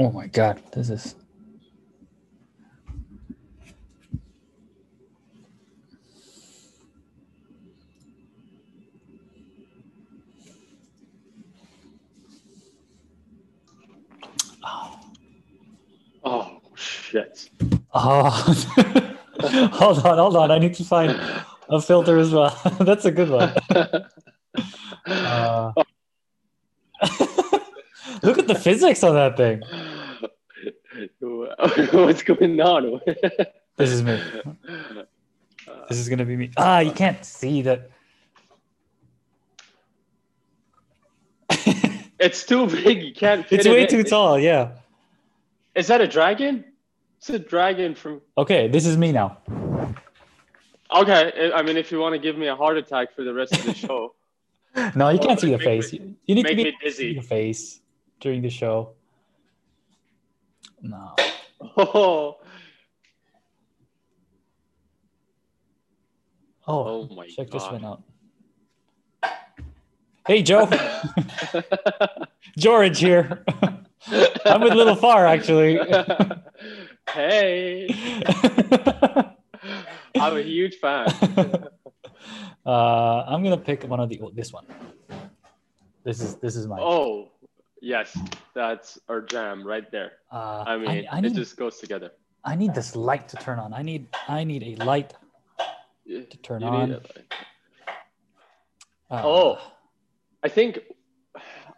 Oh my god, this is. Oh oh shit. Oh, hold on, hold on. I need to find a filter as well. That's a good one. Uh, look at the physics on that thing. What's going on? This is me. This is gonna be me. Ah, you can't see that. it's too big. You can't. Fit It's way in. too tall. Yeah. Is that a dragon? It's a dragon from. Okay, this is me now. Okay, I mean, if you want to give me a heart attack for the rest of the show, No, you can't see the face. me- You need to be to see dizzy. the face during the show. No. oh, Oh, Oh my check this God. one out. Hey, Joe. George here. I'm with Little Far, actually. hey, I'm a huge fan. uh, I'm gonna pick one of the oh, this one. This is this is my. Oh, yes, that's our jam right there. uh, I mean, I, it need just goes together. I need this light to turn on. I need I need a light to turn need on. it. Uh, Oh, I think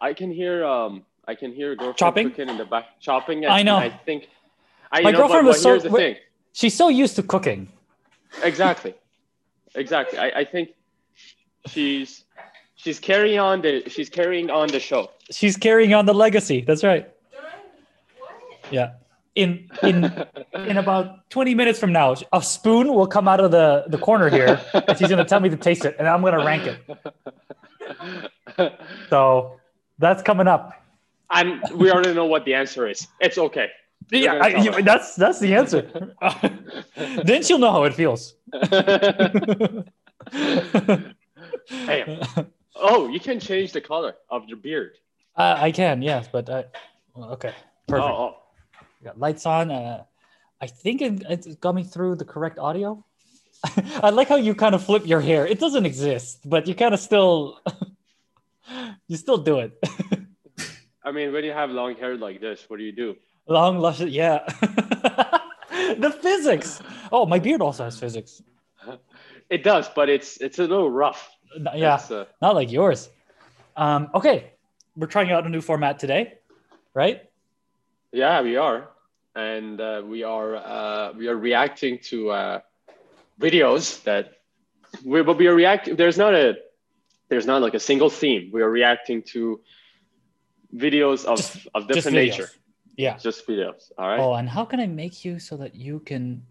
I can hear. Um, I can hear girlfriend Chopping? cooking in the back, chopping. I know. I think. I, My you know, girlfriend but, was but so- the wait- thing. she's so used to cooking. Exactly. Exactly. I, I think she's she's carrying on the she's carrying on the show. She's carrying on the legacy. That's right. Yeah. In in in about 20 minutes from now, a spoon will come out of the, the corner here and she's going to tell me to taste it and I'm going to rank it. So that's coming up. and we already know what the answer is. It's okay. Yeah, gonna I, you- that's that's the answer. then she'll know how it feels. Hey. oh, you can change the color of your beard. Uh, I can, yes, but I, well, okay, perfect. Oh, got lights on. Uh, I think it, it's got me through the correct audio. I like how you kind of flip your hair. It doesn't exist, but you kind of still, you still do it. oh. I mean, when you have long hair like this, what do you do? Long, luscious, yeah. the physics. Oh, my beard also has physics. It does, but it's it's a little rough. Yeah, uh, not like yours. Um, okay, we're trying out a new format today, right? yeah, we are, and uh, we are uh, we are reacting to uh, videos that we but we are reacting. There's not a there's not like a single theme. We are reacting to videos of Just- of different nature. Yeah. Just videos. All right. Oh, and how can I make you so that you can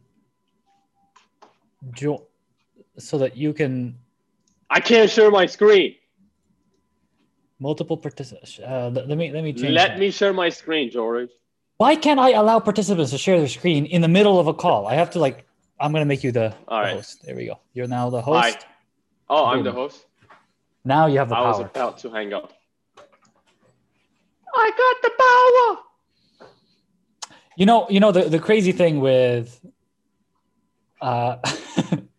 jo- so that you can I can't share my screen. Multiple participants? Uh, let, let me let me change. Let that. me share my screen, George. Why can't I allow participants to share their screen in the middle of a call? I have to like. I'm gonna make you the, the right. host. There we go. You're now the host. Hi. Oh, I'm the host. Now you have the power. I was about to hang up. I got the power. You know, you know the, the crazy thing with uh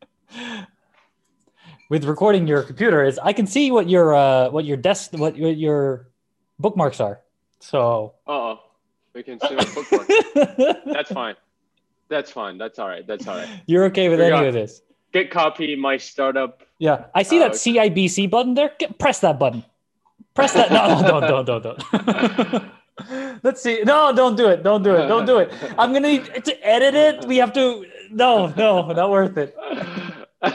with recording your computer is I can see what your uh what your desk what your, your bookmarks are. So Uh oh. We can see my bookmark. That's fine. That's fine. That's all right. That's all right. you're okay with We any of this. Git copy my startup. Yeah. I see Oh, that. CIBC button there. Get, press that button. Press that. No, no, don't, don't, don't, don't. Let's see. No, don't do it. Don't do it. Don't do it. I'm gonna need to edit it. We have to. No, no, not worth it.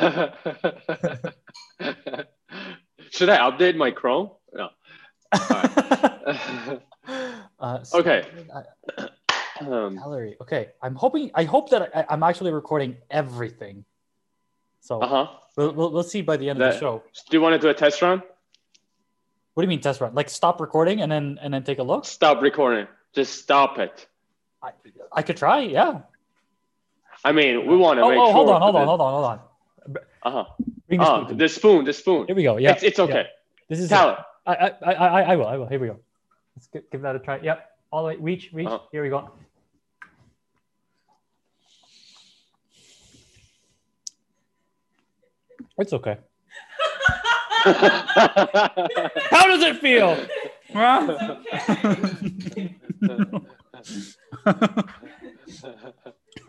Should I update my Chrome? No. Uh, so- Okay. um, Gallery. Okay. I'm hoping. I hope that I, I'm actually recording everything. So uh huh. we'll, we'll we'll see by the end of the show. Do you want to do a test run? What do you mean test run? Like stop recording and then and then take a look. Stop recording. Just stop it. I, I could try. Yeah. I mean, we want to Oh, make oh sure. hold on, hold on, hold on, hold on. Uh huh. Bring the spoon Oh, the spoon. The spoon. Here we go. Yeah. It's, it's yeah. okay. This is Tell it. I, I, I, I, I will. I will. Here we go. Let's gi- give that a try. Yep. All the way, reach, reach. Uh-huh. Here we go. It's okay. How does it feel? Huh?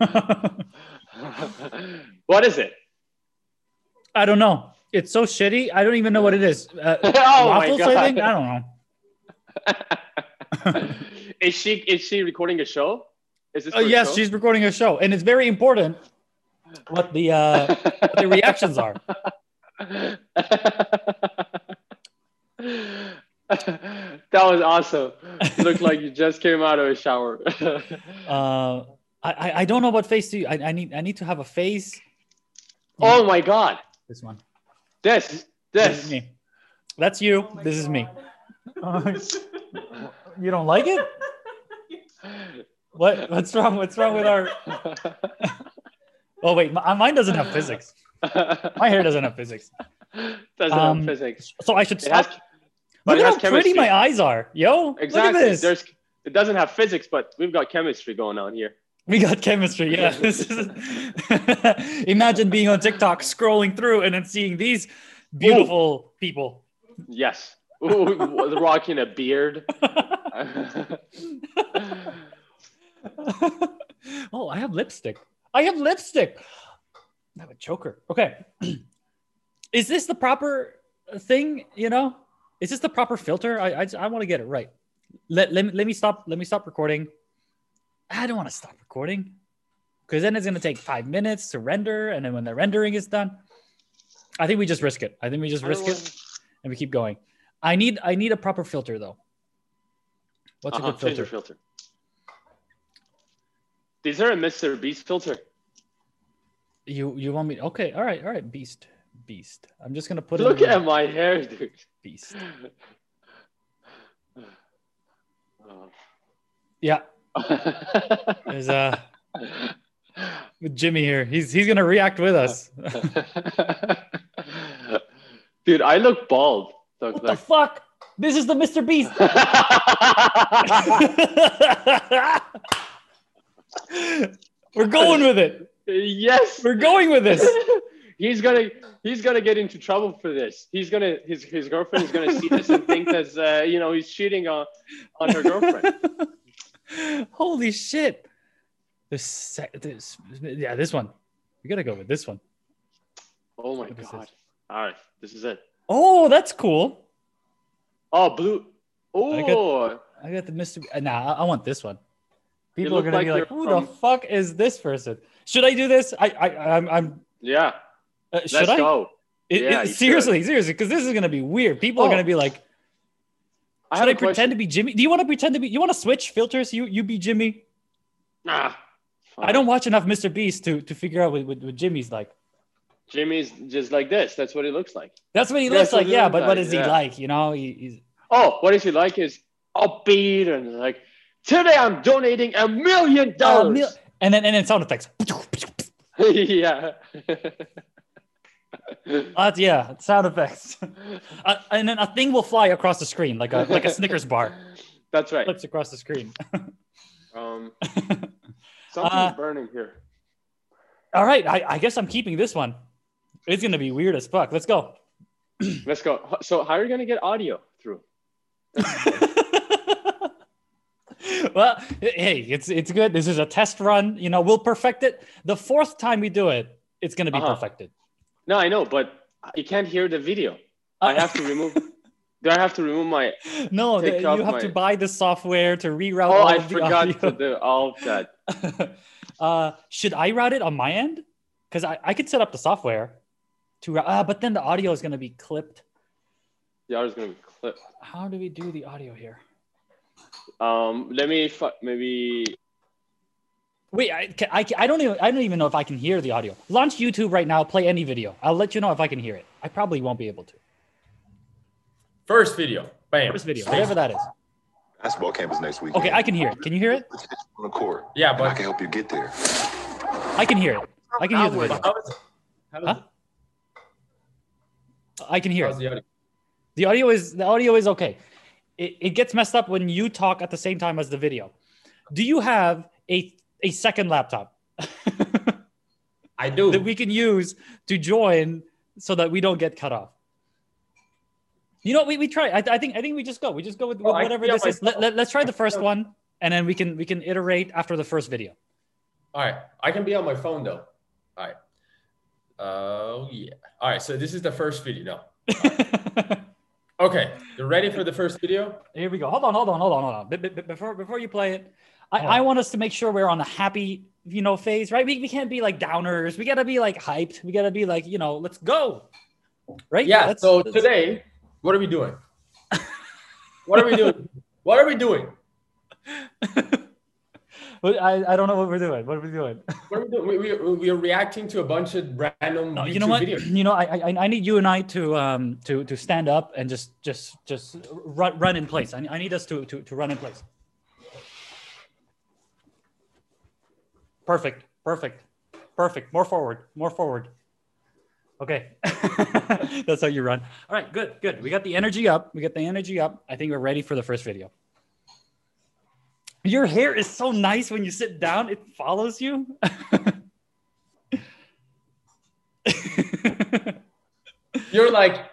what is it? I don't know. It's so shitty. I don't even know what it is. Uh, Oh my waffles, I God. think. I don't know. is she is she recording a show? Is this Uh, yes, she's recording a show, and it's very important what the uh, what the reactions are. that was awesome. Looked like you just came out of a shower. Uh, I, I I don't know what face to. I, I need I need to have a face. oh my god. This one. This This is this me. That's you. this is me. Uh, you don't like it? What what's wrong? What's wrong with our? Oh wait, my, mine doesn't have physics. My hair doesn't have physics. Doesn't Um, have physics. So I should It has, stop. Look at has how pretty my eyes are, yo. Look Exactly. at this. There's it doesn't have physics, but we've got chemistry going on here. We got chemistry. Yeah. Imagine being on TikTok, scrolling through, and then seeing these beautiful people. Yes. Ooh, rocking a beard. oh, I have lipstick. I have lipstick. I have a choker. Okay. Is this the proper thing? You know, is this the proper filter? I I, I want to get it right. Let, let, me, let me stop. Let me stop recording. I don't want to stop recording because then it's going to take five minutes to render. And then when the rendering is done, I think we just risk it. I think we just risk it and we keep going. I need I need a proper filter though. What's Uh-huh, a good filter? filter. Is there a Mr. Beast filter? You you want me? Okay, all right, all right. Beast, beast. I'm just gonna put it. Look at my hair, dude. beast. Oh. Yeah, there's uh with Jimmy here. He's he's gonna react with us. dude, I look bald. Look, what the like- fuck? This is the Mr. Beast. We're going with it. yes. We're going with this. he's gonna he's gonna get into trouble for this. He's gonna his his girlfriend is gonna see this and think that uh, you know he's cheating on on her girlfriend. Holy shit! This, this, yeah, this one. We gotta go with this one. Oh my What god! All right, this is it. Oh, that's cool. Oh, blue. I Oh, I got the Mr. Uh, Nah, I, I want this one. People are gonna like be like, "Who from- the fuck is this person?" Should I do this? I, I, I'm, I'm. yeah. Uh, should Let's I? go. It- Yeah, it- seriously, seriously, because this is gonna be weird. People are Oh. gonna be like, I "Should I pretend question. to be Jimmy? Do you want to pretend to be? You want to switch filters? You, you be Jimmy? Nah, I don't watch enough Mr. Beast to to figure out what, what, what Jimmy's like. Jimmy's just like this. That's what he looks like. That's what he That's looks what like. he Yeah, looks but what like, is he like? You know, he, he's Oh, what is he like? Is upbeat and like today I'm donating a million dollars. and then and then sound effects. yeah. Uh, yeah, sound effects. uh, and then a thing will fly across the screen like a like a Snickers bar That's right. flips across the screen. Um, something's Uh, burning here. All right, I, I guess I'm keeping this one. It's gonna be weird as fuck. Let's go. Let's go. So how are you gonna get audio through? well, hey, it's it's good. This is a test run. You know, we'll perfect it. The fourth time we do it, it's gonna be Uh-huh. perfected. No, I know, but you can't hear the video. I have to remove. Do I have to remove my? no, the- you have to buy the software to reroute. Oh, I forgot audio. to do all of that. uh, should I route it on my end? Because I, I could set up the software to route, uh, but then the audio is going to be clipped. The other's gonna be clipped. How do we do the audio here? Um, let me maybe. Wait, I, ca- I, I don't even I don't even know if I can hear the audio. Launch YouTube right now. Play any video. I'll let you know if I can hear it. I probably won't be able to. First video. Bam. First video, whatever that is. basketball campus next week. Okay, I can hear it. Can you hear it? Let's hit you on the court. Yeah, but I can help you get there. I can hear it. I can hear the but video. how is it? How does Huh? I can hear how's it. the audio? The audio is the audio is okay. it, it gets messed up when you talk at the same time as the video. Do you have a a second laptop I do. that we can use to join so that we don't get cut off? You know, we, we try. I, I think I think we just go. We just go with Oh, whatever this is. Let, let, us try the first one, and then we can we can iterate after the first video. All right. I can be on my phone though. All right. Oh yeah. All right. So this is the first video. No. Okay. You ready for the first video? Here we go. Hold on, hold on, hold on, hold on. Be- be- be- Before before you play it, I. I want us to make sure we're on a happy, you know, phase, right? We, we can't be like downers. We gotta be like hyped. We gotta be like, you know, let's go. Right? Yeah. That's- so that's- today, what are we doing? What are we doing? What are we doing? I, I don't know what we're doing. What are we doing? What are we doing? We, we, we are reacting to a bunch of random No, YouTube you know what? videos. You know, I, I I need you and I to um to to stand up and just just just run run in place. I, I need us to to to run in place. Perfect. Perfect. Perfect. More forward. More forward. Okay. That's how you run. All right, good, good. We got the energy up. We got the energy up. I think we're ready for the first video. Your hair is so nice when you sit down, it follows you. You're like,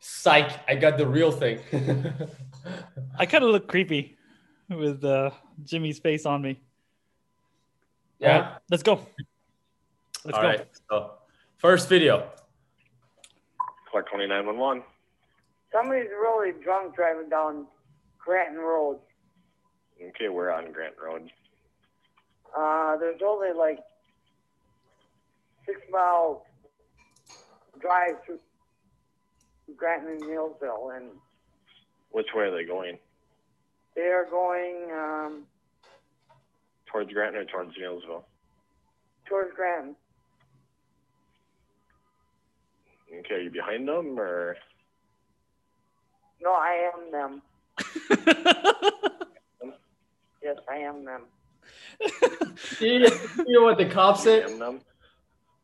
psych, I got the real thing. I kind of look creepy with uh, Jimmy's face on me. All yeah. right, let's go. Let's All go. right. So, first video. Clark 2911. Somebody's really drunk driving down Granton Road. Okay, we're on Grant Road. Uh, there's only like six mile drive through Granton and Neillsville, and Which way are they going? they are going um, Towards Granton or towards Neillsville? towards Granton. Okay, are you behind them or? No, I am them. Yes, I am them. You you know what the cops You said? am them?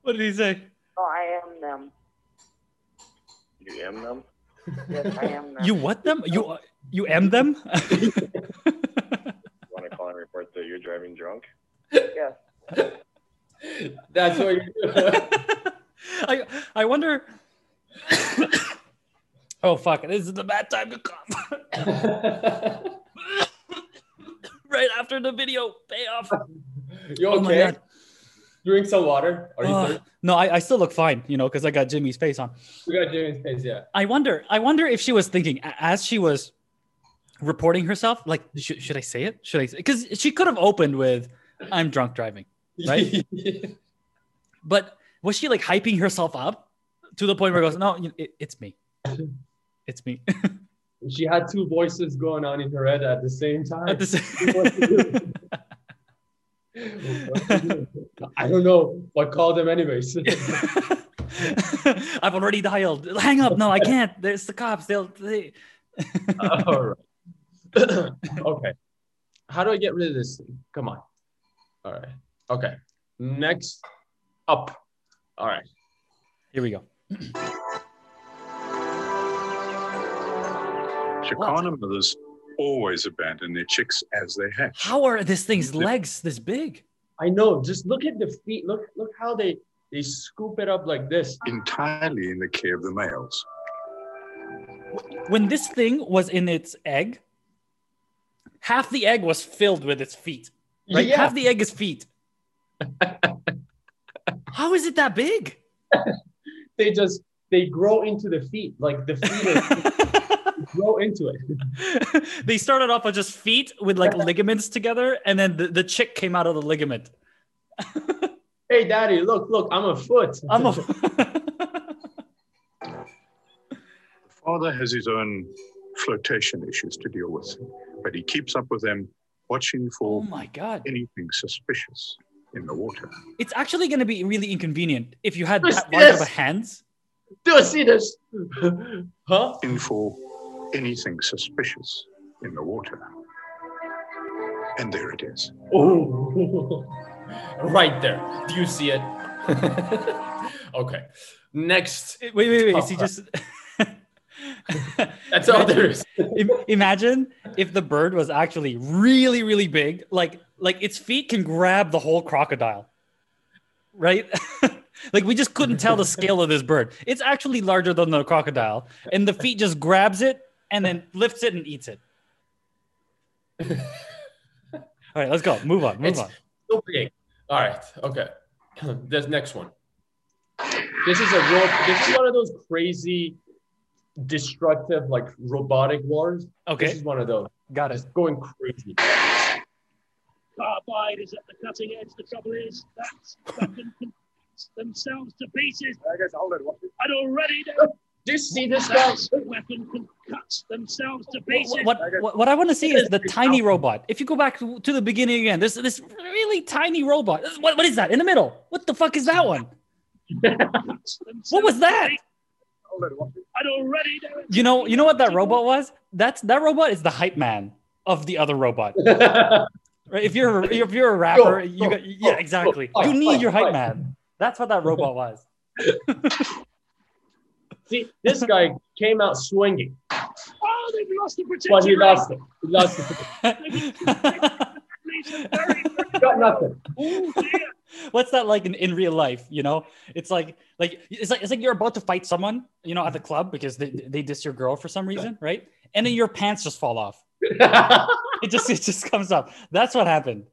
what did he say? No, I am them. You am them? Yes, I am them. You what them? You you am them? You want to call and report that you're driving drunk? yeah. That's what you do. I I wonder. oh fuck! This is the bad time to cough. right after the video payoff. you Oh okay? god! Drink some water. Are you Uh, no, I, I still look fine, you know, because I got Jimmy's face on. You got Jimmy's face, yeah. I wonder. I wonder if she was thinking as she was reporting herself, like, should, should I say it? Should I? Because she could have opened with, "I'm drunk driving," Right? but was she like hyping herself up to the point where it goes, "No, it, it's me, it's me." she had two voices going on in her head at the same time. At the What to do? same- What to do? I don't know, but call them anyways. I've already dialed. Hang up. No, I can't. There's the cops. They'll. They... All right. okay. How do I get rid of this thing? Come on. All right. Okay. Next up. All right. Here we go. Jacana mothers always abandon their chicks as they hatch. How are this thing's legs this big? I know. Just look at the feet. Look, look how they they scoop it up like this. Entirely in the care of the males. When this thing was in its egg, half the egg was filled with its feet. Right? Yeah. Half the egg is feet. How is it that big? they just they grow into the feet. Like the feet is, grow into it. they started off with just feet with like ligaments together, and then the, the chick came out of the ligament. Hey, daddy, look, look, I'm a foot. I'm a. The father has his own flotation issues to deal with, but he keeps up with them, watching for oh my god! anything suspicious in the water. It's actually going to be really inconvenient if you had that large of a hands. Do you see this? huh? In for anything suspicious in the water. And there it is. Oh, right there. Do you see it? okay. Next. Wait, wait, wait. Oh, Is he just? That's all there is. Im- Imagine if the bird was actually really, really big, like like its feet can grab the whole crocodile, right? like we just couldn't tell the scale of this bird. It's actually larger than the crocodile, and the feet just grabs it and then lifts it and eats it. All right, let's go. Move on. Move It's- on. So big. All right. Okay. This next one. This is a real. This is one of those crazy, destructive, like robotic wars. Okay. This Okay, is one of those. got it. Just going crazy. Carbide is at the cutting edge. The trouble is that's weapon can themselves to pieces. I guess I'll hold it. And already know Do you see this guy? weapon can cut themselves to pieces. What, what, what, what I want to see is the tiny robot. If you go back to, to the beginning again, this this really tiny robot. What, what is that in the middle? What the fuck is that one? What was that? Hold it. And already know You know, you know what that robot was? That's that robot is the hype man of the other robot. Right? If you're if you're a rapper, Go, you go, got yeah, exactly. go. You need fight, your hype fight. man. That's what that robot was. See, this guy came out swinging, Oh, they've lost the protection. but he lost it. He lost it. Got nothing. What's that like in, in real life? You know, it's like like it's like it's like you're about to fight someone, you know, at the club because they they diss your girl for some reason, right? And then your pants just fall off. It just it just comes up. That's what happened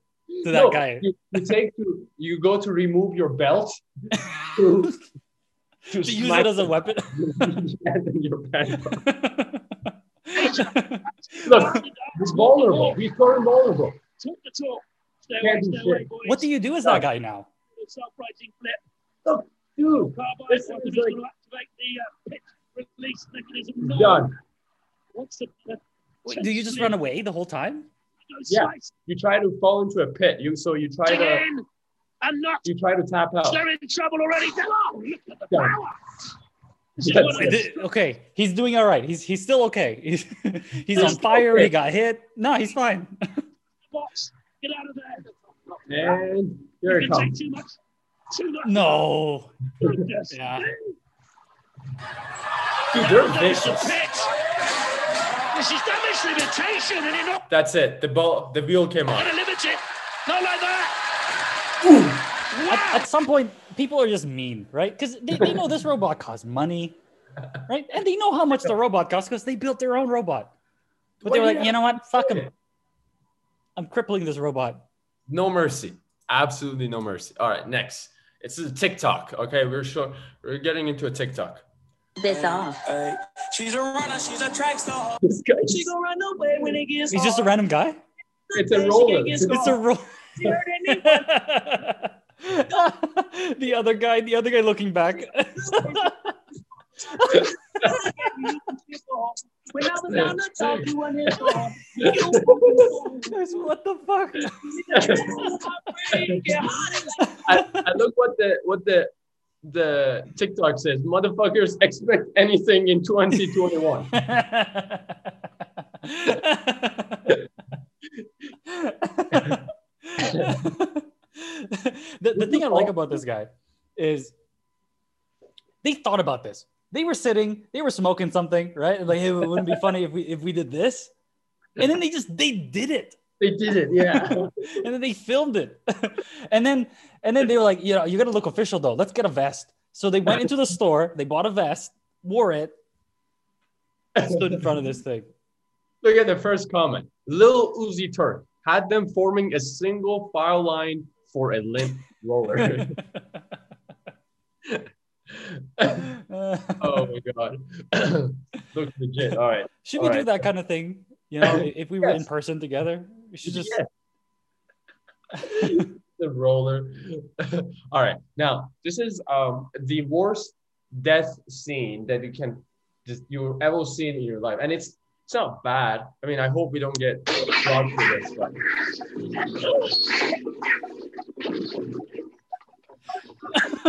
to that No, guy. You, you take to you go to remove your belt to, to, To use it as a weapon. your pants. Look, he's vulnerable. He's totally vulnerable. Talk the talk. Stay away, stay away, boys. what do you do as that guy now? It's uprighting flip. Look, dude, Carbide This is is like- going to activate the uh, pitch release mechanism. he's done. What's the, the Wait, do you just run away the whole time? Yeah. slice You try to fall into a pit. You so you try to in and not. you try to tap out. They're in trouble already. Oh, look at the Yeah. power. This is That's what Wait, it is. th- Okay, he's doing all right. He's he's still okay. He's he's on fire. He got hit. No, he's fine. Box. Get out of there. And here it You can take comes. too much. Too much. No. Goodness. Yeah. Dude, they're vicious. This is damage limitation, and you're not That's it. The ball, the wheel came off. limit it. Not like that. At, at some point, people are just mean, right? Because they, they know this robot costs money, right? And they know how much the robot costs because they built their own robot. But they What were do you like, you know what? Fuck say? him. I'm crippling this robot. No mercy. Absolutely no mercy. All right, next. It's a TikTok. Okay, we're sure we're getting into a TikTok. this off. She's a runner, she's a track star. This guy, She gonna run away when it gets He's just a random guy. it's a roller. It's It's a ro- You the other guy, the other guy looking back. When I was on the top, you weren't here for. what the fuck? I, I look what the what the the TikTok says. Motherfuckers expect anything in 2021. the, the thing I like about this guy is they thought about this. They were sitting, they were smoking something, right? Like, hey, it wouldn't be funny if we if we did this. And then they just they did it. They did it, yeah. and then they filmed it. and then and then they were like, you know, you gotta look official though. Let's get a vest. So they went into the store, they bought a vest, wore it, stood in front of this thing. Look at the first comment. Lil Uzi Turk had them forming a single file line for a limp roller. oh my god. Looks legit. All right. Should we All do that kind of thing? You know, if we were in person together, we should just. the roller. All right. Now, this is um the worst death scene that you can just you ever seen in your life. And it's it's not bad. I mean, I hope we don't get drugged for this,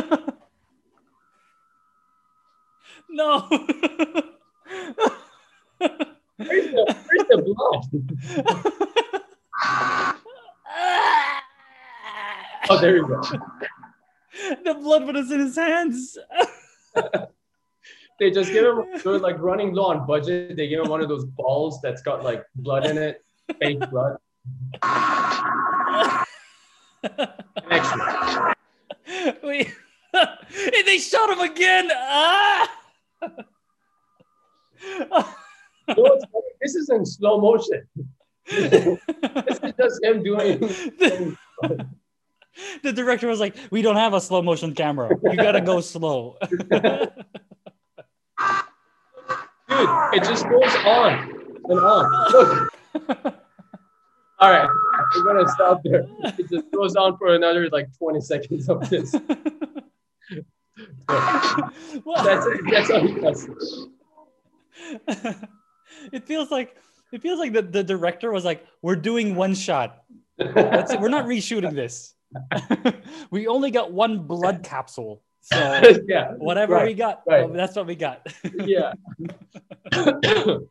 but no. where's the, where's the blood? oh, there you go. the blood was in his hands. they just give him they're like running low on budget. They give him one of those balls that's got like blood in it, fake blood. An extra. Wait. and they shot him again. Ah! This is in slow motion. this is just him doing. the director was like, "We don't have a slow motion camera. You gotta go slow." Dude, it just goes on and on. Look. All right, we're gonna stop there. It just goes on for another like 20 seconds of this. That's it. That's all he does. it feels like it feels like the, the director was like, "We're doing one shot. That's it. We're not reshooting this. we only got one blood capsule. So yeah, whatever right, we got, right. well, that's what we got." yeah. oh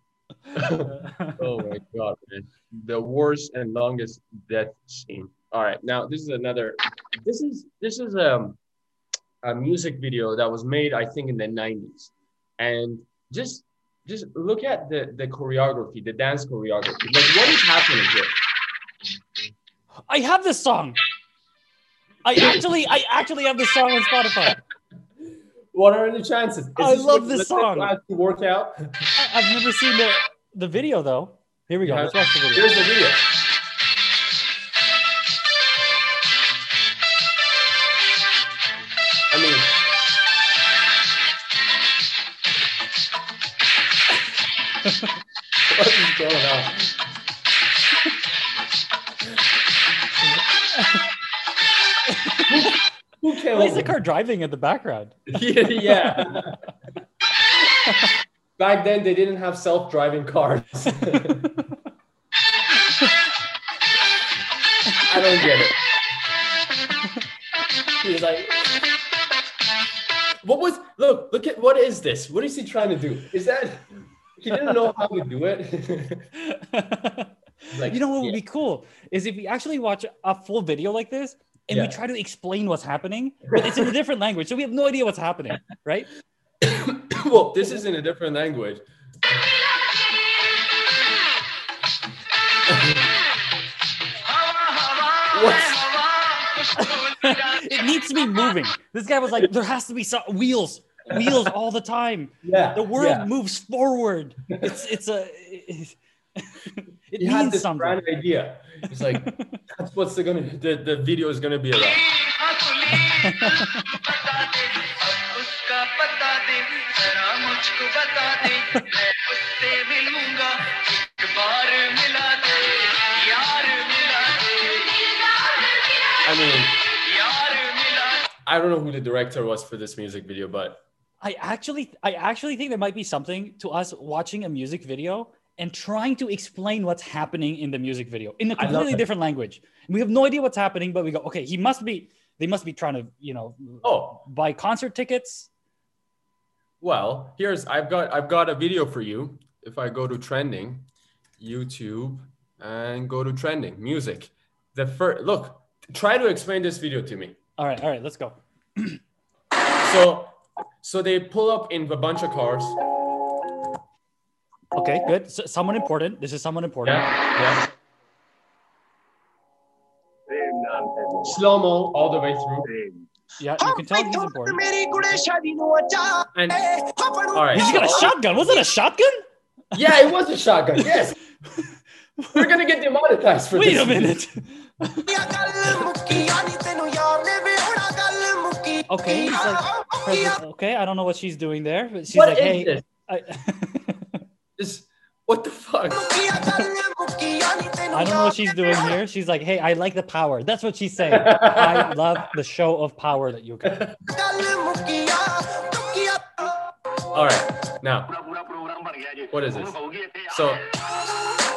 my god, man. The worst and longest death scene. All right, now this is another this is this is um a music video that was made, I think, in the 90s. And just just look at the the choreography, the dance choreography. Like what is happening here? I have this song. I actually, I actually have this song on Spotify. What are the chances? Is I love this lets us song. have to work out. I- I've never seen the the video though. Here we go. Yeah. Let's watch the video. Here's the video. Why is the car driving in the background? yeah. Back then, they didn't have self-driving cars. I don't get it. He's like, what was? Look, look at what is this? What is he trying to do? Is that he didn't know how to do it? Like, you know what would yeah. be cool is if we actually watch a full video like this and we try to explain what's happening, but it's in a different language, so we have no idea what's happening, right? well, this is in a different language. it needs to be moving. This guy was like, there has to be some wheels, wheels all the time. Yeah, The world yeah. moves forward. It's it's a it, it had this something. grand idea. It's like that's what's the gonna the, the video is gonna be about. I mean, I don't know who the director was for this music video, but I actually, I actually think there might be something to us watching a music video and trying to explain what's happening in the music video in a completely different language. We have no idea what's happening, but we go, okay, he must be they must be trying to, you know, oh buy concert tickets. well, here's I've got I've got a video for you. If I go to trending, YouTube, and go to trending music, the first look. Try to explain this video to me. All right, all right, let's go. So, so they pull up in a bunch of cars. Okay, uh, good. So someone important. This is someone important. Yeah, yeah. Slow mo all the way through. Yeah, you can tell he's important. And all right. He's got a shotgun. Was it a shotgun? Yeah, it was a shotgun. Yes. We're gonna get demonetized for Wait this. Wait a minute. Okay, like, okay, I don't know what she's doing there, but she's What like, is hey, this? I, What the fuck? I don't know what she's doing here. She's like, hey, I like the power. That's what she's saying. I love the show of power that you got. All right, now what is this? So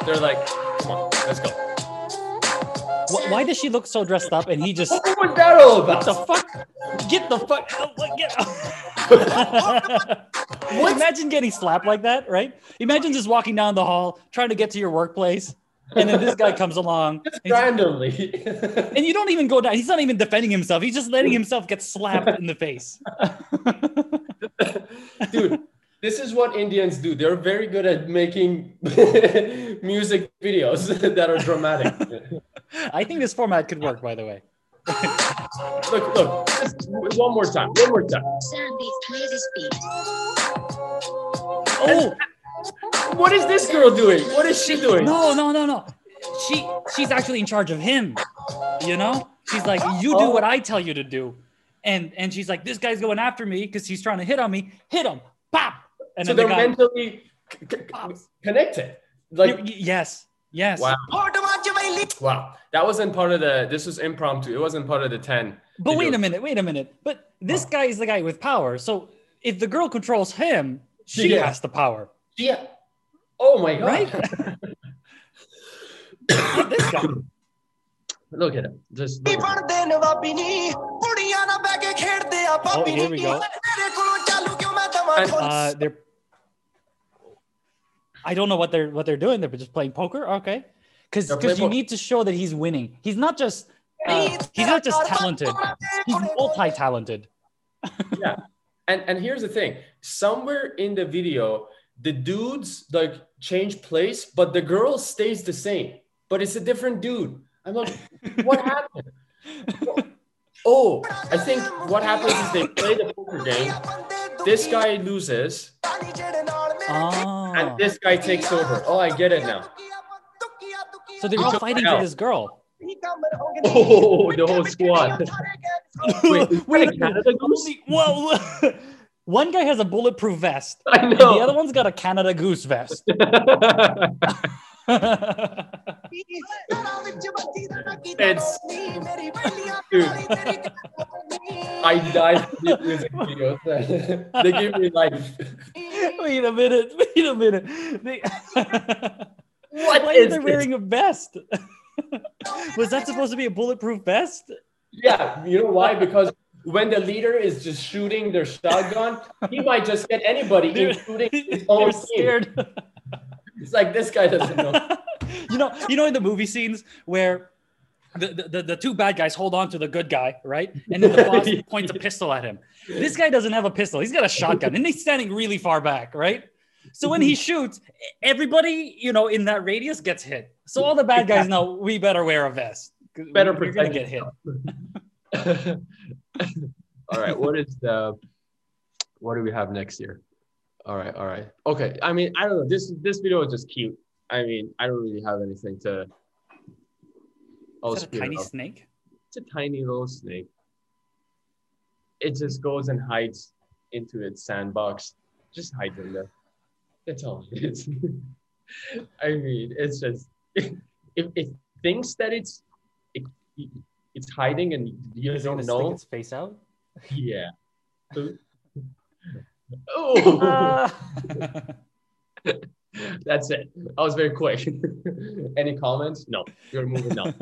they're like, come on, let's go. Wh- Why does she look so dressed up and he just, What was that all about? what the fuck? Get the fuck out. Get Imagine getting slapped like that, right? Imagine just walking down the hall trying to get to your workplace. And then this guy comes along and, Randomly. and you don't even go down. He's not even defending himself. He's just letting himself get slapped in the face. Dude, this is what Indians do. They're very good at making music videos that are dramatic. I think this format could work, by the way. Look, look, just one more time, one more time. Sandy, play this beat. Oh What is this girl doing? What is she doing? no, no, no, no. She she's actually in charge of him. You know? She's like, you do Oh. what I tell you to do. And and she's like, this guy's going after me because he's trying to hit on me. Hit him. Pop. And so then they're the guy mentally c- c- connected. Like, yes. Yes. Wow. Wow. That wasn't part of the, this was impromptu. It wasn't part of the 10. But wait a minute, wait a minute. But this wow. guy is the guy with power. So if the girl controls him, she yeah. has the power. Yeah. Oh my God. Right? this guy. Look at him. Just look at him. Oh, here we go. And, uh, they're I don't know what they're what they're doing. They're just playing poker. Okay, because because you po- need to show that he's winning. He's not just uh, he's not just talented. He's multi-talented. Yeah, and and here's the thing. Somewhere in the video, the dudes like change place, but the girl stays the same. But it's a different dude. I'm like, what happened? Oh, I think what happens is they play the poker game. This guy loses, Ah, and oh. this guy takes over. Oh, I get it now. so they He were took fighting for this girl. Oh, the whole squad. Wait, is that a Canada Goose? only- Whoa! One guy has a bulletproof vest. I and know. The other one's got a Canada Goose vest. It's dude. I died for these music videos. they give me life. wait a minute. Wait a minute. They- What Why is are they wearing a vest? Was that supposed to be a bulletproof vest? Yeah, you know why? Because when the leader is just shooting their shotgun, he might just get anybody, including his own team. It's like this guy doesn't know. you know, you know, in the movie scenes where the, the, the, two bad guys hold on to the good guy, right? And then the boss points a pistol at him. This guy doesn't have a pistol. He's got a shotgun and he's standing really far back, right? So when he shoots, everybody, you know, in that radius gets hit. So all the bad guys know we better wear a vest. Better protect get hit. all right, what is the what do we have next year? All right, all right. Okay. I mean, I don't know. This this video is just cute. I mean, I don't really have anything to Oh, Is that a tiny up. snake? It's a tiny little snake. It just goes and hides into its sandbox. Just hides in there. That's all it is. I mean, it's just if it thinks that it's it, it's hiding and you don't know. its face out? Yeah. Oh, that's it. I was very quick. Any comments? No. you're moving on.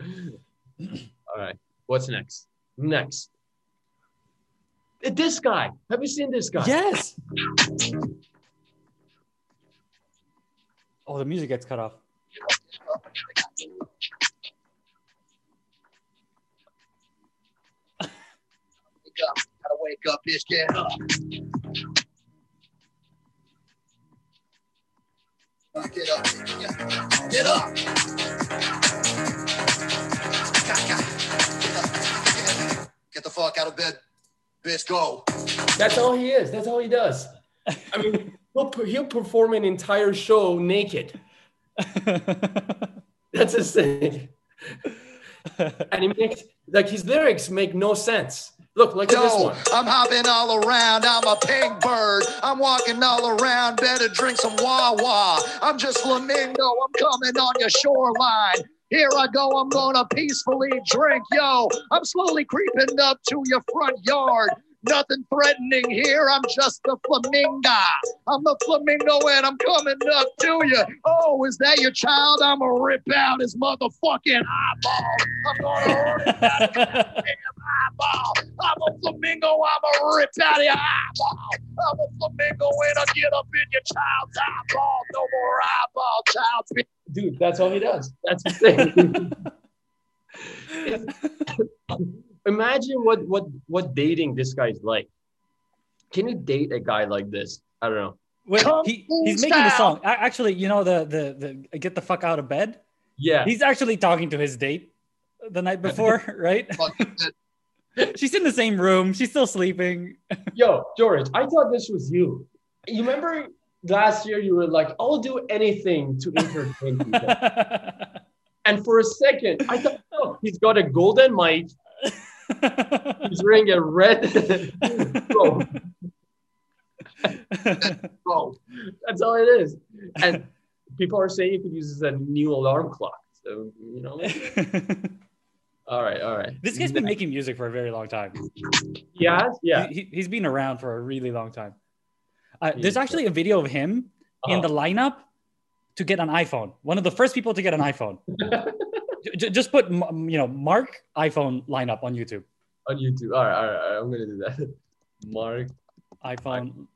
All right. What's next? Next. Uh, This guy. Have you seen this guy? yes. Oh, the music gets cut off. Wake gotta wake up, bitch, get up. Get up, yeah. get up. Get the fuck out of bed, bitch, go. That's all he is. That's all he does. I mean, he'll, he'll perform an entire show naked. That's his thing. and he makes like his lyrics make no sense. Look, look at this Yo, one. I'm hopping all around. I'm a pink bird. I'm walking all around. Better drink some Wawa. I'm just flamingo. I'm coming on your shoreline. Here I go. I'm gonna peacefully drink. Yo, I'm slowly creeping up to your front yard. Nothing threatening here. I'm just a flamingo. I'm the flamingo and I'm coming up to you. Oh, is that your child? I'm gonna rip out his motherfucking eyeball. I'm gonna rip out his eyeball. I'm a flamingo. I'm a rip out of your eyeball. I'm a flamingo and I get up in your child's eyeball. No more eyeball, child's. Dude, that's all he does. That's his thing. Imagine what what what dating this guy's like. Can you date a guy like this? I don't know. Wait, he, he's making the style. song. A- Actually, you know the the the get the fuck out of bed. Yeah. He's actually talking to his date the night before, right? She's in the same room. She's still sleeping. Yo, George, I thought this was you. You remember last year you were like, I'll do anything to entertain people. and for a second, I thought, oh, he's got a golden mic. He's wearing a red. Oh, That's all it is. And people are saying you could use as a new alarm clock. So, you know, all right, all right. this guy's been making music for a very long time. Yeah, yeah. He, he's been around for a really long time. Uh, there's actually a video of him in the Uh-huh. lineup to get an iPhone. One of the first people to get an iPhone. J- just put you know Mark iPhone lineup on YouTube. On YouTube. All right, all right, all right. I'm going to do that. Mark. iPhone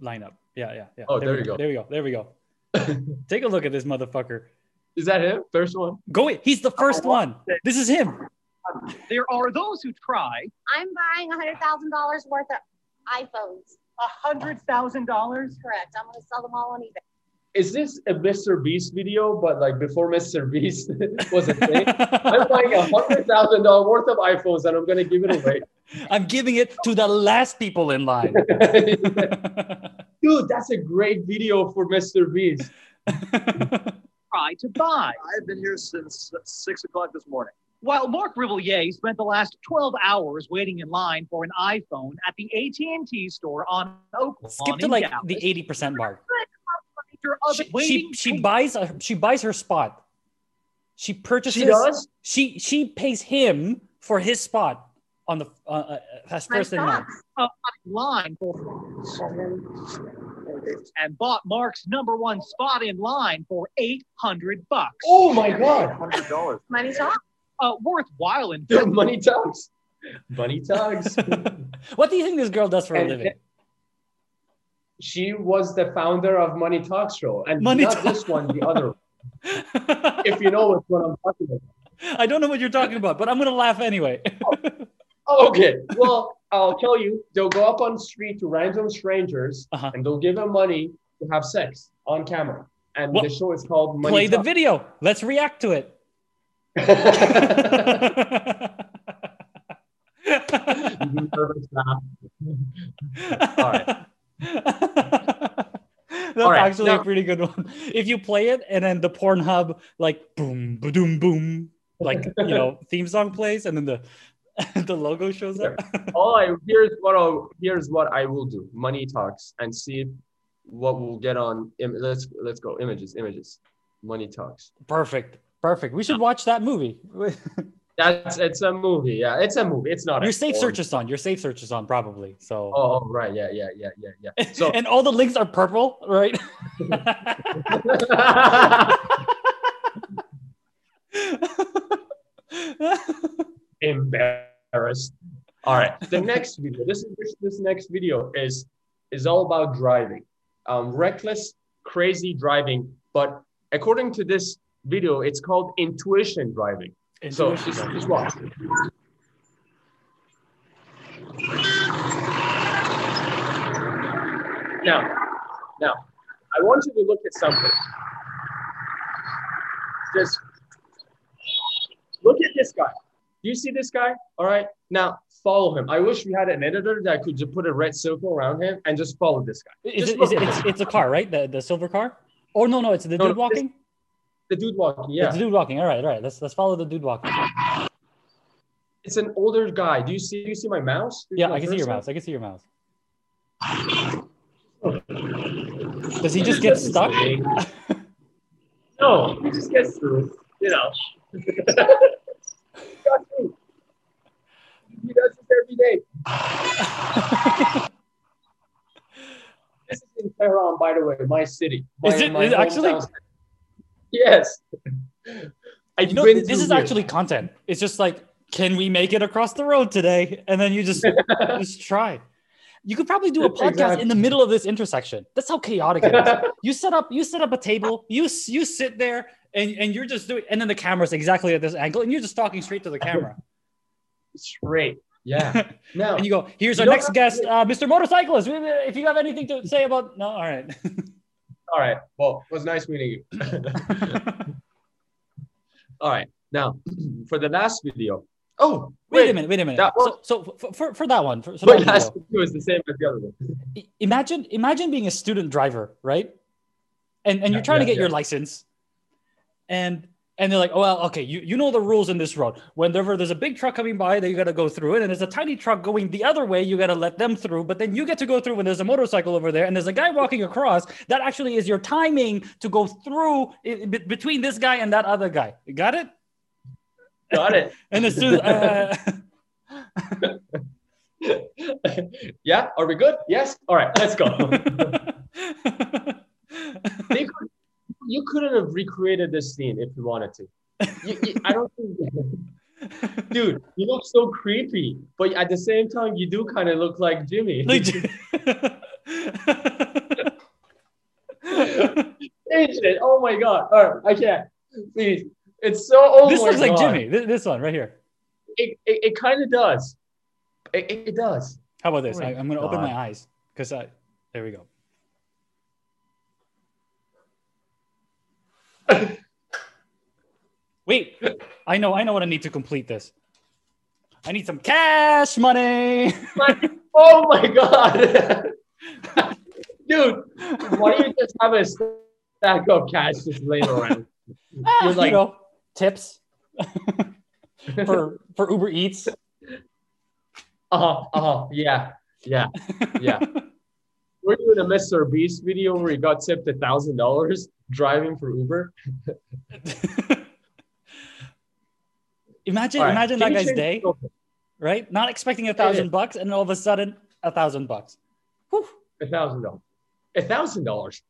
lineup. Yeah, yeah, yeah. Oh, there we you go. There we go. There we go. Take a look at this motherfucker. Is that him? First one? Go in. He's the first one. This is him. There are those who try I'm buying $100,000 worth of iPhones. a hundred thousand dollars. Correct. I'm going to sell them all on eBay. Is this a Mr. Beast video, but like before Mr. Beast was a thing? I'm buying a hundred thousand dollar worth of iPhones and I'm gonna give it away. I'm giving it to the last people in line. Dude, that's a great video for Mr. Beast. Try to buy. I've been here since six o'clock this morning. While Mark Rivillier spent the last 12 hours waiting in line for an iPhone at the AT&T store on Oak Lawn Skip to in like Dallas, the eighty percent mark. Picture of She, waiting she she buys a, she buys her spot. She purchases. She does? She she pays him for his spot on the uh, uh, as first in line. socks. uh, line for and bought Mark's number one spot in line for 800 bucks. Oh my god. Hundred dollars. Money talk. Uh, worthwhile in Dude, money talks. Money talks. what do you think this girl does for a And- living? She was the founder of Money Talk Show. And Money not Talk- this one, the other one. If you know what I'm talking about. I don't know what you're talking about, but I'm gonna laugh anyway. Oh, okay. Well, I'll tell you, they'll go up on the street to random strangers Uh-huh. and they'll give them money to have sex on camera. And Well, the show is called Money Play the video. Let's react to it. All right. That's right, actually a pretty good one. If you play it and then the Pornhub like boom, boom, boom, like you know theme song plays and then the the logo shows up. All I here's what I'll here's what I will do. Money talks and see what we'll get on. Im- let's let's go images images. Money talks. Perfect, perfect. We should watch that movie. That's it's a movie. Yeah, it's a movie. It's not. Your safe search is on. Your safe search is on probably. So Oh, oh, right. Yeah, yeah, yeah, yeah, yeah. So and all the links are purple, right? embarrassed. All right. The next video. This is this, this next video is is all about driving. Um, reckless, crazy driving. But according to this video, it's called intuition driving. So Intuition just, just watch. Now, now, I want you to look at something. Just look at this guy. Do you see this guy? All right. Now follow him. I wish we had an editor that could just put a red circle around him and just follow this guy. Is it, is it it's, it's a car, right? The the silver car? Oh no, no, it's the No, dude no, this- walking. The dude walking? Yeah. It's the dude walking. All right, all right. Let's let's follow the dude walking. It's an older guy. Do you see? Do you see my mouse? Yeah, my I can see your mouse. I can see your mouse. Does he just get stuck? no, he just gets through. You know. Got through. he does this every day. this is in Tehran, by the way, my city. My, Is it- is actually? city. Yes. I've You know, this is here. actually content. It's just like, can we make it across the road today? And then you just just try. You could probably do a podcast in the middle of this intersection. That's how chaotic it is. you set up, you set up a table, you you sit there, and, and you're just doing, and then the camera's exactly at this angle, and you're just talking straight to the camera. straight. Yeah. Now, and you go, here's you our next have- guest, uh, Mr. Motorcyclist. If you have anything to say about, no, all right. All right. Well, it was nice meeting you. all right. Now, for the last video. Oh, wait, a minute, wait a minute. So, so for, for, for that one, for, so My that last video, is the same as the other one. imagine imagine being a student driver, right? And and you're Yeah, trying to yeah, get your license, and and they're like, oh well, okay, you, you know the rules in this road. Whenever there's a big truck coming by, then you got to go through it, and there's a tiny truck going the other way, you got to let them through. But then you get to go through when there's a motorcycle over there, and there's a guy walking across. That actually is your timing to go through i- be- between this guy and that other guy. You got it? Got it. And as soon uh, yeah. Are we good? Yes. All right. Let's go. They could- you couldn't have recreated this scene if you wanted to. You- you- I don't think. Dude, you look so creepy, but at the same time, you do kind of look like Jimmy. Change it. Oh my god. All right, I can't. Please. It's so. Oh this my looks like God. Jimmy. This, this one right here. It, it, it kind of does. It, it, it does. How about this? Oh I, I'm going to open my eyes because I. There we go. Wait, I know, I know what I need to complete this. I need some cash money. Oh my god. Dude, why don't you just have a stack of cash just laying around? Ah, You're like, you know, tips for for Uber Eats. uh-huh, uh-huh, yeah, yeah, yeah. We're doing a Mr. Beast video where he got tipped a thousand dollars driving for Uber. Imagine, right, imagine can that guy's day, right? Not expecting a thousand bucks, and all of a sudden, a thousand bucks. A thousand dollars. A thousand dollars.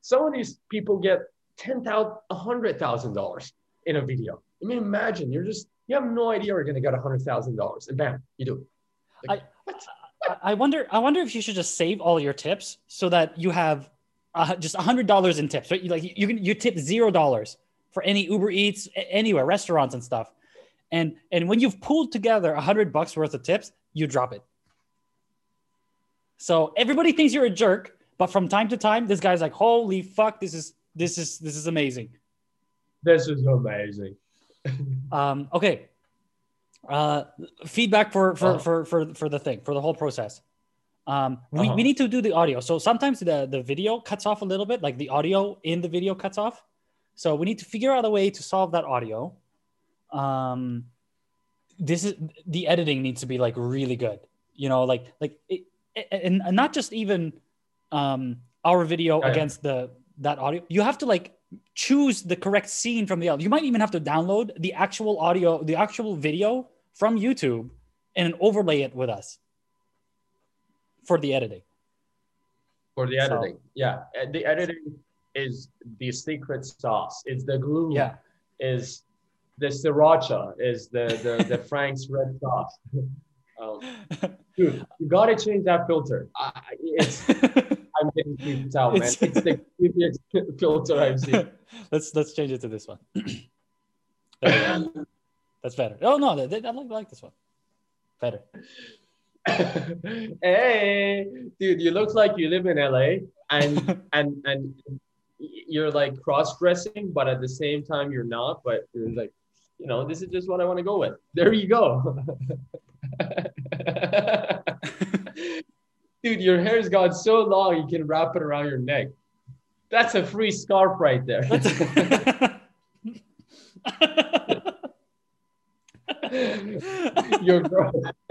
Some of these people get ten thousand, a hundred thousand dollars in a video. I mean, imagine you're just you have no idea you're gonna get a hundred thousand dollars, and bam, you do. it. I, I- I wonder. I wonder if you should just save all your tips so that you have uh, just a hundred dollars in tips. Right? You, like you can you tip zero dollars for any Uber Eats anywhere, restaurants and stuff. And and when you've pulled together a hundred bucks worth of tips, you drop it. So everybody thinks you're a jerk, but from time to time, this guy's like, "Holy fuck, this is this is this is amazing." This is amazing. Um, okay. Uh, feedback for for, Uh-huh. for for for the thing for the whole process. Um, we, Uh-huh. we need to do the audio. So sometimes the the video cuts off a little bit, like the audio in the video cuts off. So we need to figure out a way to solve that audio. Um, this is the editing needs to be like really good. You know, like like it, and, and not just even um our video Yeah, yeah. against the that audio. You have to like choose the correct scene from the audio. You might even have to download the actual audio, the actual video from YouTube and overlay it with us for the editing. For the So- editing. Yeah. The editing is the secret sauce. It's the glue. Yeah. Is the sriracha, is the the, the Frank's red sauce. Um, dude, you gotta change that filter. I- it's I'm getting creeped out, man. It's- It's the creepiest filter I've seen. let's let's change it to this one. There we go. That's better. Oh no, th- th- I like, like this one. Better. hey, dude, you look like you live in LA and and and you're like cross dressing, but at the same time you're not. But you're like, you know, this is just what I want to go with. There you go. Dude, your hair's got so long you can wrap it around your neck. That's a free scarf right there. your girl.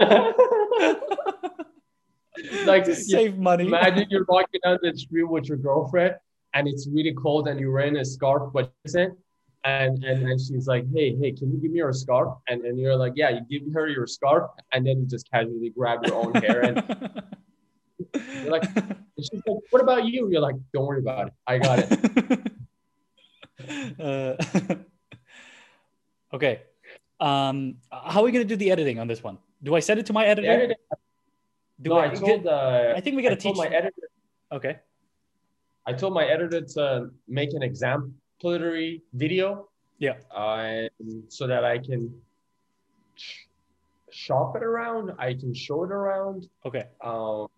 like To save money. Imagine you're walking down the street with your girlfriend and it's really cold and you're wearing a scarf, but isn't. And, and and she's like, hey, hey, can you give me your scarf? And and you're like, yeah, you give her your scarf, and then you just casually grab your own hair and you're like, she's like, what about you? You're like, don't worry about it, I got it. Uh, okay. Um, how are we gonna do the editing on this one? Do I send it to my editor? editing- Do no, I, I told uh, I think we gotta I teach- my editor. Okay. I told my editor to make an exemplary video. Yeah. Uh, so that I can shop it around. I can show it around. Okay. Um,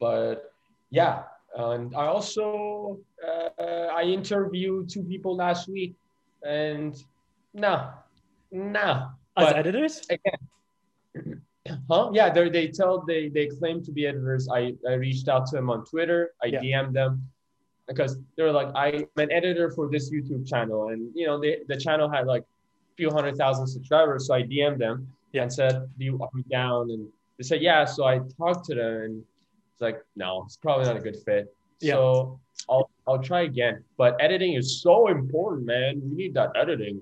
but yeah, and I also uh, I interviewed two people last week, and no, no. As editors? again, huh? Yeah, they they tell they they claim to be editors. I I reached out to them on Twitter. I Yeah. DM'd them because they're like I'm an editor for this YouTube channel, and you know they, the channel had like a few hundred thousand subscribers. So I DM'd them Yeah. and said, "Do you are me down?" And they said, "Yeah." So I talked to them, and it's like, "No, it's probably not a good fit." Yeah. So I'll I'll try again. But editing is so important, man. We need that editing.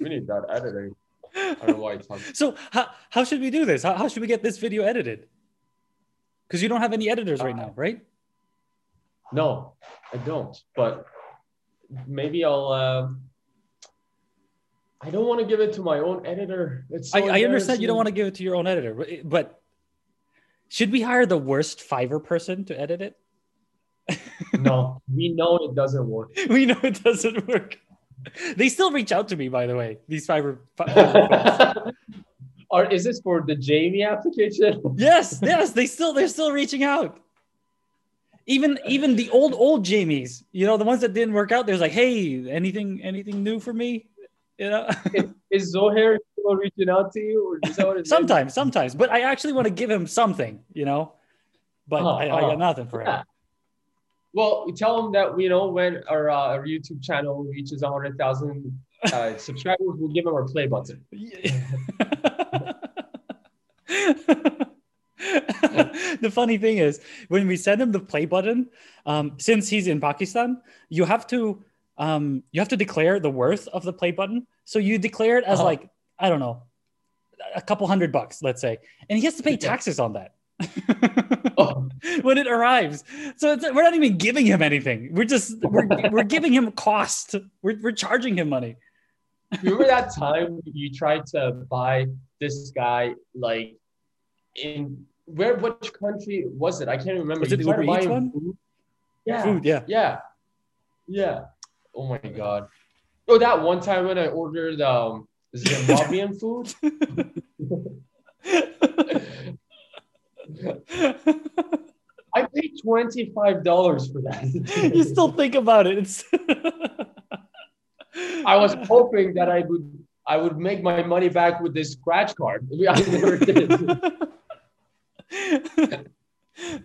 We need that editing. I don't know why it's on. So how, how should we do this? How, how should we get this video edited? Because you don't have any editors right now, right? No, I don't. But maybe I'll. Uh, I don't want to give it to my own editor. It's. So I, I understand you don't want to give it to your own editor, but- but should we hire the worst Fiverr person to edit it? No, we know it doesn't work. We know it doesn't work. They still reach out to me, by the way. These Fiverr. Fiverr or is this for the Jamie application? yes, yes, they still they're still reaching out. Even even the old old Jamies, you know, the ones that didn't work out. There's like, hey, anything anything new for me? You know. Is Zohair still reaching out to you, or is that what it is? sometimes, sometimes, but I actually want to give him something, you know. But Uh-huh, I, I got nothing for him. Well, we tell him that you know when our, uh, our YouTube channel reaches hundred thousand uh, subscribers, we'll give him our play button. the funny thing is, when we send him the play button, um, since he's in Pakistan, you have to um, you have to declare the worth of the play button. So you declare it as Uh-huh. like I don't know, a couple hundred bucks, let's say, and he has to pay taxes on that Oh, when it arrives. So it's, we're not even giving him anything. We're just we're, we're giving him cost. We're, we're charging him money. remember that time you tried to buy this guy like in where which country was it? I can't remember. Was it the Uber Eats one? food? Yeah. Food, yeah. Yeah. Yeah. Oh my god. Oh, that one time when I ordered um Zimbabwean food. I paid twenty five dollars for that. you still think about it. I was hoping that I would I would make my money back with this scratch card. I never did.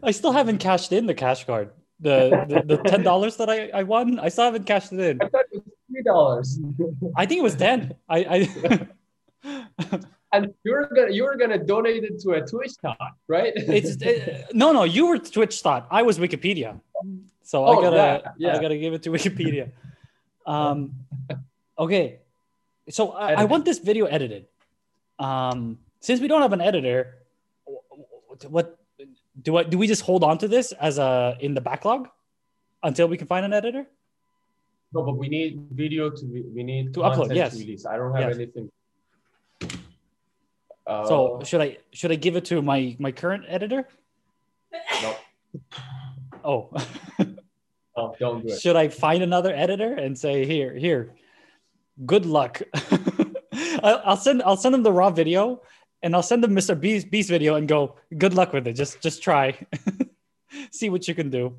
I still haven't cashed in the cash card. The the, the ten dollars that I, I won, I still haven't cashed it in. I thought it was three dollars. I think it was ten. I, I And you're gonna you're gonna donate it to a Twitch talk, right? it's it, no no. You were Twitch thought. I was Wikipedia. So I Oh, gotta yeah, yeah. I gotta give it to Wikipedia. Um, okay, so I, I want this video edited. Um, since we don't have an editor, what do I do? We just hold on to this as a in the backlog until we can find an editor. No, but we need video to we need To upload, yes. to release. I don't have Yes. anything. Uh, So should I should I give it to my my current editor? no, Oh, no, don't do it. should I find another editor and say here here, good luck. I'll I'll send I'll send them the raw video and I'll send them Mr. Beast Beast video and go good luck with it. Just just try, see what you can do.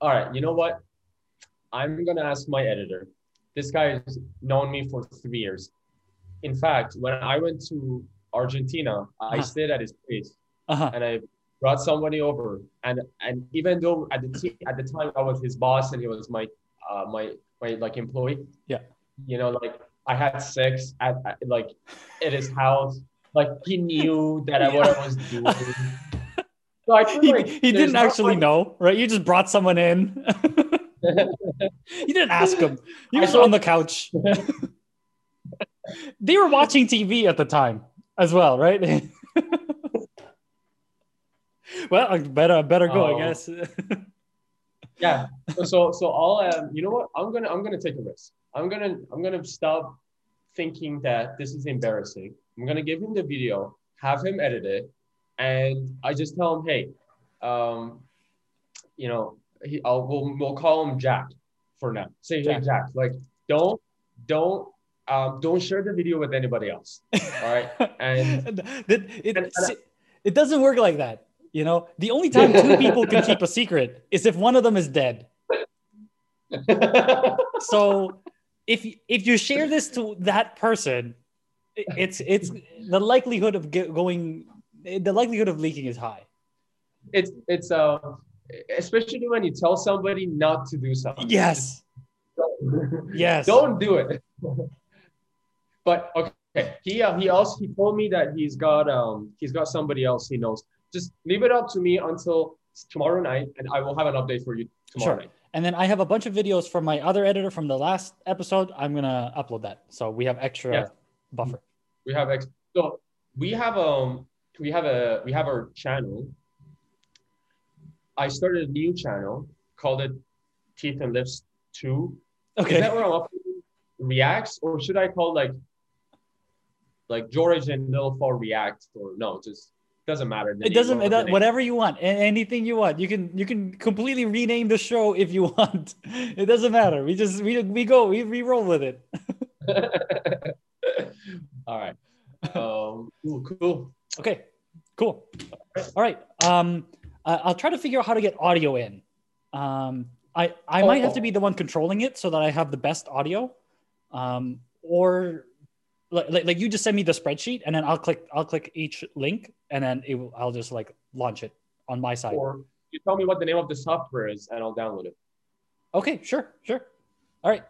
All right, you know what? I'm gonna ask my editor. This guy has known me for three years. In fact, when I went to Argentina, I Uh-huh. stayed at his place Uh-huh. and I brought somebody over. And and even though at the t- at the time I was his boss and he was my uh, my my like employee, Yeah. you know, like I had sex at, at like at his house. Like he knew that I what I was doing. So I He, like he didn't actually know, right? You just brought someone in. you didn't ask him. He was on the couch. they were watching TV at the time as well, right? well, I better I better go, Oh. I guess. yeah so so i'll um, you know what i'm gonna i'm gonna take a risk i'm gonna i'm gonna stop thinking that this is embarrassing i'm gonna give him the video have him edit it and i just tell him hey um you know he, I'll, we'll, we'll call him jack for now say hey Jack. jack like don't don't um, don't share the video with anybody else. All right. And it, it, it doesn't work like that. You know, the only time two people can keep a secret is if one of them is dead. so if if you share this to that person, it's it's the likelihood of going the likelihood of leaking is high. It's it's uh especially when you tell somebody not to do something. Yes. yes. Don't do it. but okay, he uh, he also he told me that he's got um he's got somebody else he knows. Just leave it up to me until tomorrow night, and I will have an update for you tomorrow Sure. night. And then I have a bunch of videos from my other editor from the last episode. I'm gonna upload that, so we have extra buffer. We have ex- so we have um we have a we have our channel. I started a new channel called it Teeth and Lips Two. Okay. Is that where I'm uploading reacts, or should I call like like George and Nilfar react, or no? Just doesn't matter. It doesn't. It does, whatever you want, anything you want. You can you can completely rename the show if you want. It doesn't matter. We just we we go we, we roll with it. All right. Um, cool, cool. Okay, cool. All right. Um, I- I'll try to figure out how to get audio in. Um, I I might have to be the one controlling it so that I have the best audio. Um, or like, like like you just send me the spreadsheet and then I'll click I'll click each link and then it will, I'll just like launch it on my side. Or you tell me what the name of the software is, and I'll download it. Okay, sure, sure. All right,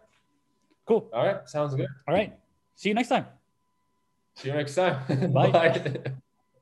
cool. All right, sounds good. All right, see you next time. See you next time. Bye. Bye.